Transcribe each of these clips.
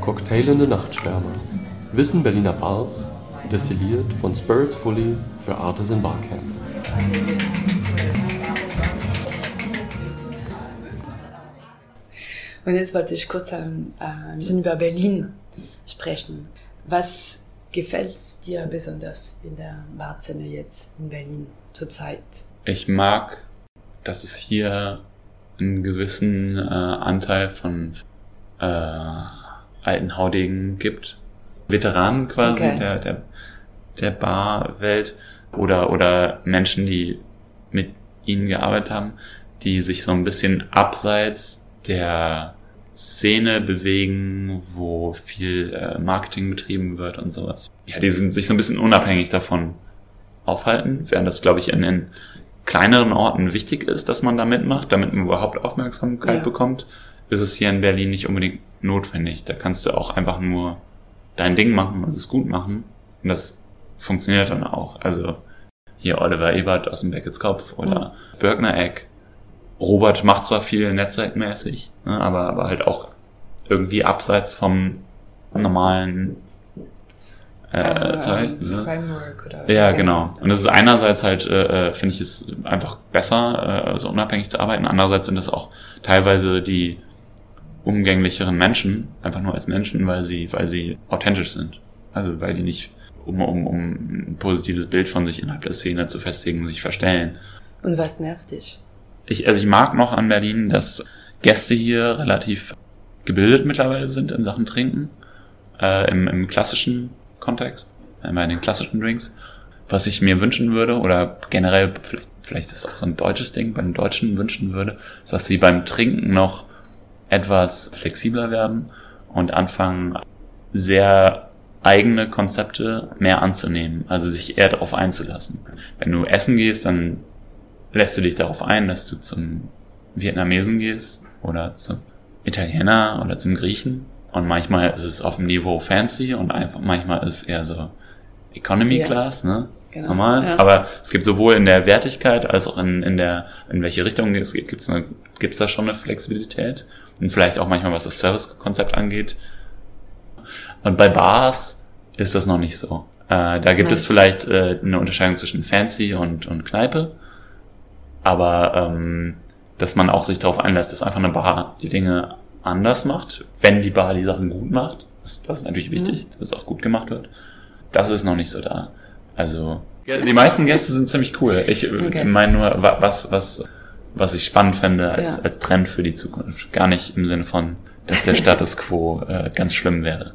Cocktailende Nachtschwärmer. Wissen Berliner Bars, destilliert von Spirits Fully für Artisan Barcamp. Und jetzt wollte ich kurz ähm, äh, ein bisschen über Berlin sprechen. Was gefällt dir besonders in der Barszene jetzt in Berlin zurzeit? Ich mag, dass es hier einen gewissen äh, Anteil von äh, alten Haudegen gibt. Veteranen quasi Okay. der, der, der Barwelt oder, oder Menschen, die mit ihnen gearbeitet haben, die sich so ein bisschen abseits der Szene bewegen, wo viel äh, Marketing betrieben wird und sowas. Ja, die sind sich so ein bisschen unabhängig davon aufhalten, während das, glaube ich, in den kleineren Orten wichtig ist, dass man da mitmacht, damit man überhaupt Aufmerksamkeit Ja. bekommt, ist es hier in Berlin nicht unbedingt notwendig. Da kannst du auch einfach nur dein Ding machen und es gut machen. Und das funktioniert dann auch. Also hier Oliver Ebert aus dem Beckett's Kopf oder Birkner Eck. Robert macht zwar viel netzwerkmäßig, ne, aber, aber halt auch irgendwie abseits vom normalen äh, Zeichen. Ne? Framework oder Ja, genau. Und das ist einerseits halt, äh, äh, finde ich es einfach besser, äh, so unabhängig zu arbeiten. Andererseits sind das auch teilweise die umgänglicheren Menschen, einfach nur als Menschen, weil sie, weil sie authentisch sind. Also weil die nicht, um, um, um ein positives Bild von sich innerhalb der Szene zu festigen, sich verstellen. Und was nervt dich? Ich, also ich mag noch an Berlin, dass Gäste hier relativ gebildet mittlerweile sind in Sachen Trinken, äh, im, im klassischen Kontext, bei den klassischen Drinks. Was ich mir wünschen würde, oder generell, vielleicht, vielleicht ist es auch so ein deutsches Ding, bei den Deutschen wünschen würde, ist, dass sie beim Trinken noch etwas flexibler werden und anfangen, sehr eigene Konzepte mehr anzunehmen, also sich eher darauf einzulassen. Wenn du essen gehst, dann lässt du dich darauf ein, dass du zum Vietnamesen gehst oder zum Italiener oder zum Griechen. Und manchmal ist es auf dem Niveau fancy und einfach manchmal ist es eher so Economy Ja. Class, ne? Genau. Normal. Ja. Aber es gibt sowohl in der Wertigkeit als auch in, in der, in welche Richtung es geht, gibt's eine, gibt's da schon eine Flexibilität. Und vielleicht auch manchmal, was das Service-Konzept angeht. Und bei Bars ist das noch nicht so. Äh, da gibt Nein. es vielleicht äh, eine Unterscheidung zwischen Fancy und, und Kneipe. Aber ähm, dass man auch sich darauf einlässt, dass einfach eine Bar die Dinge anders macht, wenn die Bar die Sachen gut macht. Das, das ist natürlich wichtig, dass es auch gut gemacht wird. Das ist noch nicht so da. Also die meisten Gäste sind ziemlich cool. Ich Okay. meine nur, wa- was, was, was ich spannend fände als, Ja. als Trend für die Zukunft. Gar nicht im Sinne von, dass der Status quo äh, ganz schlimm wäre.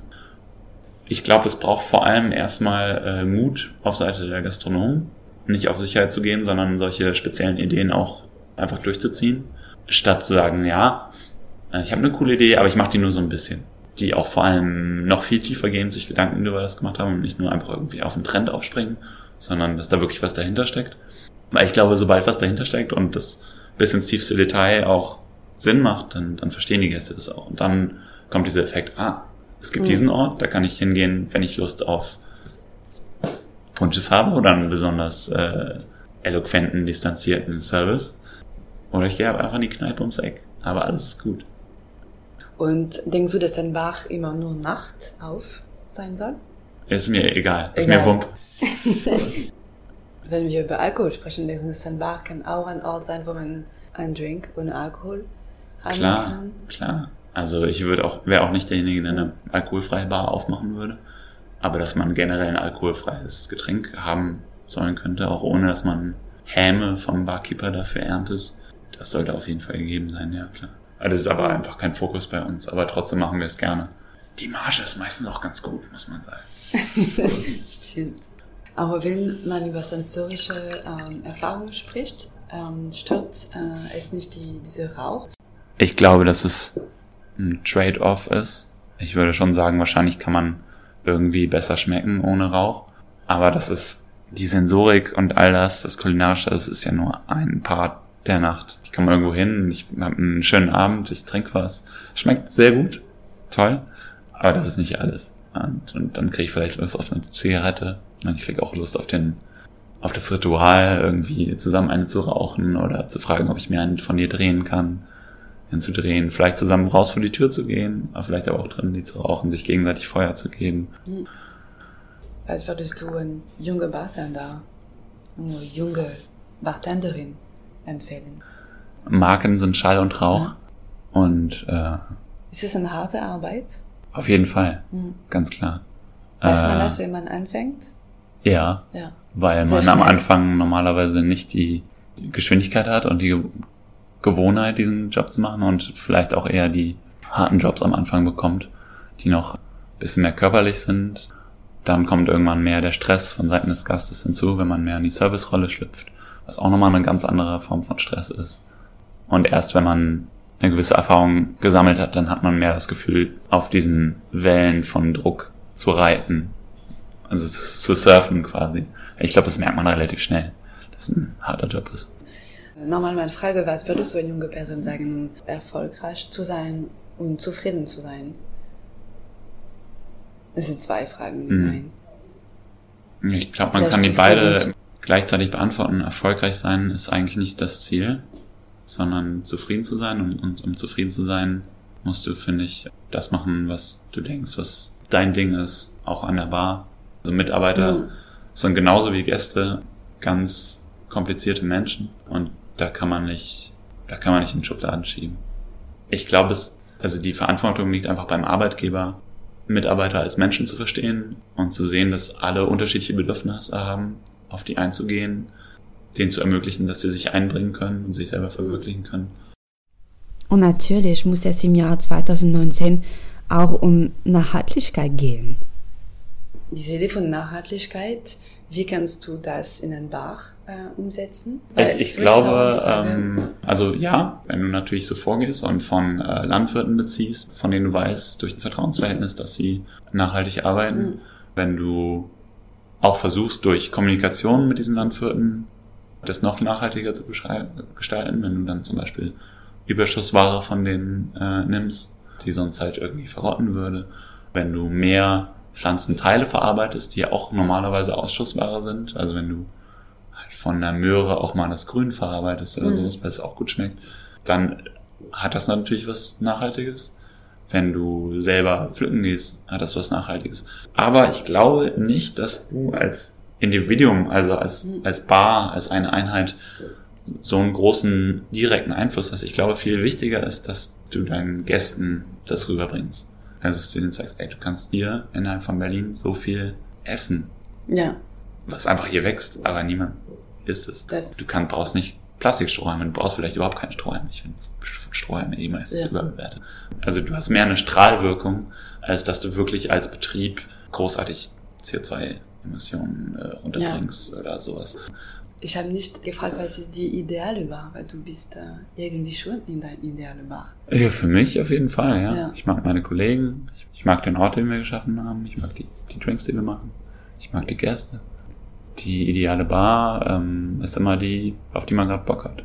Ich glaube, es braucht vor allem erstmal äh, Mut auf Seite der Gastronomen, nicht auf Sicherheit zu gehen, sondern solche speziellen Ideen auch einfach durchzuziehen, statt zu sagen, ja, äh, ich habe eine coole Idee, aber ich mache die nur so ein bisschen. Die auch vor allem noch viel tiefer gehen, sich Gedanken über das gemacht haben und nicht nur einfach irgendwie auf einen Trend aufspringen, sondern dass da wirklich was dahinter steckt. Weil ich glaube, sobald was dahinter steckt und das bis ins tiefste Detail auch Sinn macht, dann, dann verstehen die Gäste das auch. Und dann kommt dieser Effekt, ah, es gibt Mhm. diesen Ort, da kann ich hingehen, wenn ich Lust auf Punches habe oder einen besonders äh, eloquenten, distanzierten Service. Oder ich gehe einfach in die Kneipe ums Eck. Aber alles ist gut. Und denkst du, dass ein Bar immer nur Nacht auf sein soll? Ist mir egal. Ist Egal. mir Wump. Wenn wir über Alkohol sprechen, dass ein Bar kann auch ein Ort sein, wo man einen Drink ohne Alkohol haben Klar, kann? klar. Also ich würde auch, wäre auch nicht derjenige, der eine alkoholfreie Bar aufmachen würde. Aber dass man generell ein alkoholfreies Getränk haben sollen könnte, auch ohne dass man Häme vom Barkeeper dafür erntet, das sollte auf jeden Fall gegeben sein, ja klar. Also Das ist aber einfach kein Fokus bei uns, aber trotzdem machen wir es gerne. Die Marge ist meistens auch ganz gut, muss man sagen. Stimmt. Aber wenn man über sensorische ähm, Erfahrungen spricht, ähm, stört äh, es nicht die, diese Rauch? Ich glaube, dass es ein Trade-off ist. Ich würde schon sagen, wahrscheinlich kann man irgendwie besser schmecken ohne Rauch. Aber das ist die Sensorik und all das, das Kulinarische, das ist ja nur ein Part der Nacht. Ich komme irgendwo hin, ich habe einen schönen Abend, ich trinke was. Schmeckt sehr gut, toll, aber das ist nicht alles. Und, und dann kriege ich vielleicht Lust auf eine Zigarette. Und ich kriege auch Lust auf den auf das Ritual, irgendwie zusammen eine zu rauchen oder zu fragen, ob ich mir einen von dir drehen kann. hinzudrehen, vielleicht zusammen raus vor die Tür zu gehen, aber vielleicht aber auch drin die zu rauchen, sich gegenseitig Feuer zu geben. Was würdest du ein junge Bartender, eine junge Bartenderin empfehlen? Marken sind Schall und Rauch Ja. und äh, Ist es eine harte Arbeit? auf jeden Fall, Mhm. ganz klar. Weiß man Äh, das, wenn man anfängt? Ja, Ja. weil Sehr man am schnell. Anfang normalerweise nicht die Geschwindigkeit hat und die Ge- Gewohnheit, diesen Job zu machen und vielleicht auch eher die harten Jobs am Anfang bekommt, die noch ein bisschen mehr körperlich sind. Dann kommt irgendwann mehr der Stress von Seiten des Gastes hinzu, wenn man mehr in die Servicerolle schlüpft, was auch nochmal eine ganz andere Form von Stress ist. Und erst wenn man eine gewisse Erfahrung gesammelt hat, dann hat man mehr das Gefühl, auf diesen Wellen von Druck zu reiten. Also zu surfen quasi. Ich glaube, das merkt man relativ schnell, dass es ein harter Job ist. Nochmal meine Frage, was würdest du eine junge Person sagen, erfolgreich zu sein und zufrieden zu sein? Das sind zwei Fragen. Mhm. Nein. Ich glaube, man Vielleicht kann die beide gleichzeitig beantworten. Erfolgreich sein ist eigentlich nicht das Ziel, sondern zufrieden zu sein. Und, und um zufrieden zu sein, musst du, finde ich, das machen, was du denkst, was dein Ding ist, auch an der Bar. Also Mitarbeiter Mhm. sind genauso wie Gäste ganz komplizierte Menschen und da kann man nicht, da kann man nicht in Schubladen schieben. Ich glaube, es, also die Verantwortung liegt einfach beim Arbeitgeber, Mitarbeiter als Menschen zu verstehen und zu sehen, dass alle unterschiedliche Bedürfnisse haben, auf die einzugehen, denen zu ermöglichen, dass sie sich einbringen können und sich selber verwirklichen können. Und natürlich muss es im Jahr 2019 auch um Nachhaltigkeit gehen. Diese Idee von Nachhaltigkeit, wie kannst du das in ein Bar äh, umsetzen? Ich, Weil ich auch glaube, ähm, also ja, wenn du natürlich so vorgehst und von äh, Landwirten beziehst, von denen du weißt, durch ein Vertrauensverhältnis, dass sie nachhaltig arbeiten, Mhm. wenn du auch versuchst, durch Kommunikation mit diesen Landwirten das noch nachhaltiger zu gestalten, wenn du dann zum Beispiel Überschussware von denen äh, nimmst, die sonst halt irgendwie verrotten würde, wenn du mehr Pflanzenteile verarbeitest, die ja auch normalerweise Ausschussware sind, also wenn du halt von der Möhre auch mal das Grün verarbeitest oder Mhm. sowas, weil es auch gut schmeckt, dann hat das natürlich was Nachhaltiges. Wenn du selber pflücken gehst, hat das was Nachhaltiges. Aber ich glaube nicht, dass du als Individuum, also als, Mhm. als Bar, als eine Einheit, so einen großen direkten Einfluss hast. Ich glaube, viel wichtiger ist, dass du deinen Gästen das rüberbringst. Also, dass du denen sagst, ey, du kannst dir innerhalb von Berlin so viel essen, Ja, was einfach hier wächst, aber niemand isst es. Das- du kannst, brauchst nicht Plastikstrohhalme, du brauchst vielleicht überhaupt keine Strohhalme. Ich finde Strohhalme eh meistens Ja. überbewertet. Also du hast mehr eine Strahlwirkung, als dass du wirklich als Betrieb großartig CO2-Emissionen äh, runterbringst oder sowas. Ich habe nicht gefragt, was ist die ideale Bar, weil du bist äh, irgendwie schon in deiner idealen Bar. Ja, für mich auf jeden Fall, ja. Ja. Ich mag meine Kollegen, ich, ich mag den Ort, den wir geschaffen haben, ich mag die, die Drinks, die wir machen, ich mag die Gäste. Die ideale Bar ähm, ist immer die, auf die man gerade Bock hat.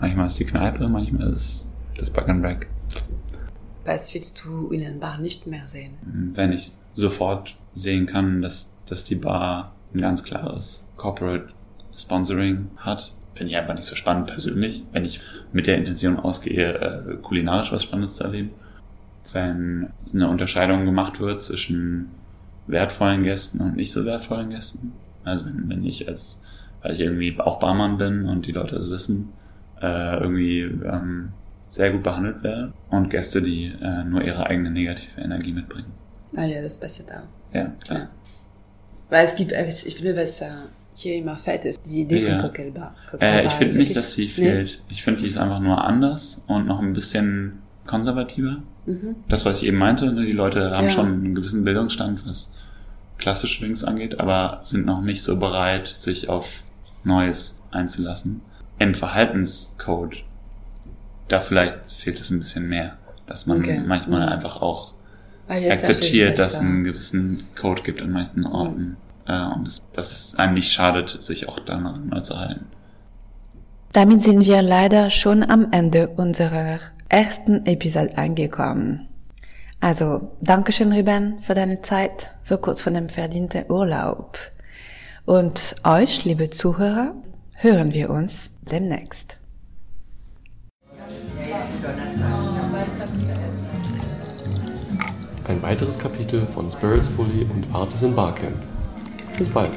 Manchmal ist die Kneipe, manchmal ist das Bug and Break. Was willst du in einer Bar nicht mehr sehen? Wenn ich sofort sehen kann, dass, dass die Bar ein ganz klares Corporate Sponsoring hat, finde ich einfach nicht so spannend persönlich, wenn ich mit der Intention ausgehe, äh, kulinarisch was Spannendes zu erleben. Wenn eine Unterscheidung gemacht wird zwischen wertvollen Gästen und nicht so wertvollen Gästen. Also wenn, wenn ich als, weil ich irgendwie auch Barmann bin und die Leute es wissen, äh, irgendwie ähm, sehr gut behandelt werde und Gäste, die äh, nur ihre eigene negative Energie mitbringen. Ah ja, das passiert auch. Ja, klar. Ja. Weil es gibt, ich finde, was hier immer fällt, ist die Idee Ja. von Cocktailbar. Äh, ich finde nicht, dass sie Nee? fehlt. Ich finde, die ist einfach nur anders und noch ein bisschen konservativer. Mhm. Das, was ich eben meinte, ne, die Leute haben Ja. schon einen gewissen Bildungsstand, was klassische Drinks angeht, aber sind noch nicht so bereit, sich auf Neues einzulassen. Im Verhaltenscode, da vielleicht fehlt es ein bisschen mehr, dass man Okay. manchmal Mhm. einfach auch Ah, akzeptiert, dass es einen gewissen Code gibt an manchen Orten äh, und dass das einem nicht schadet, sich auch daran zu halten. Damit sind wir leider schon am Ende unserer ersten Episode angekommen. Also, Dankeschön, Ruben, für deine Zeit, so kurz vor dem verdienten Urlaub. Und euch, liebe Zuhörer, hören wir uns demnächst. Ein weiteres Kapitel von Spirits Fully und Artisan Barcamp. goodbye.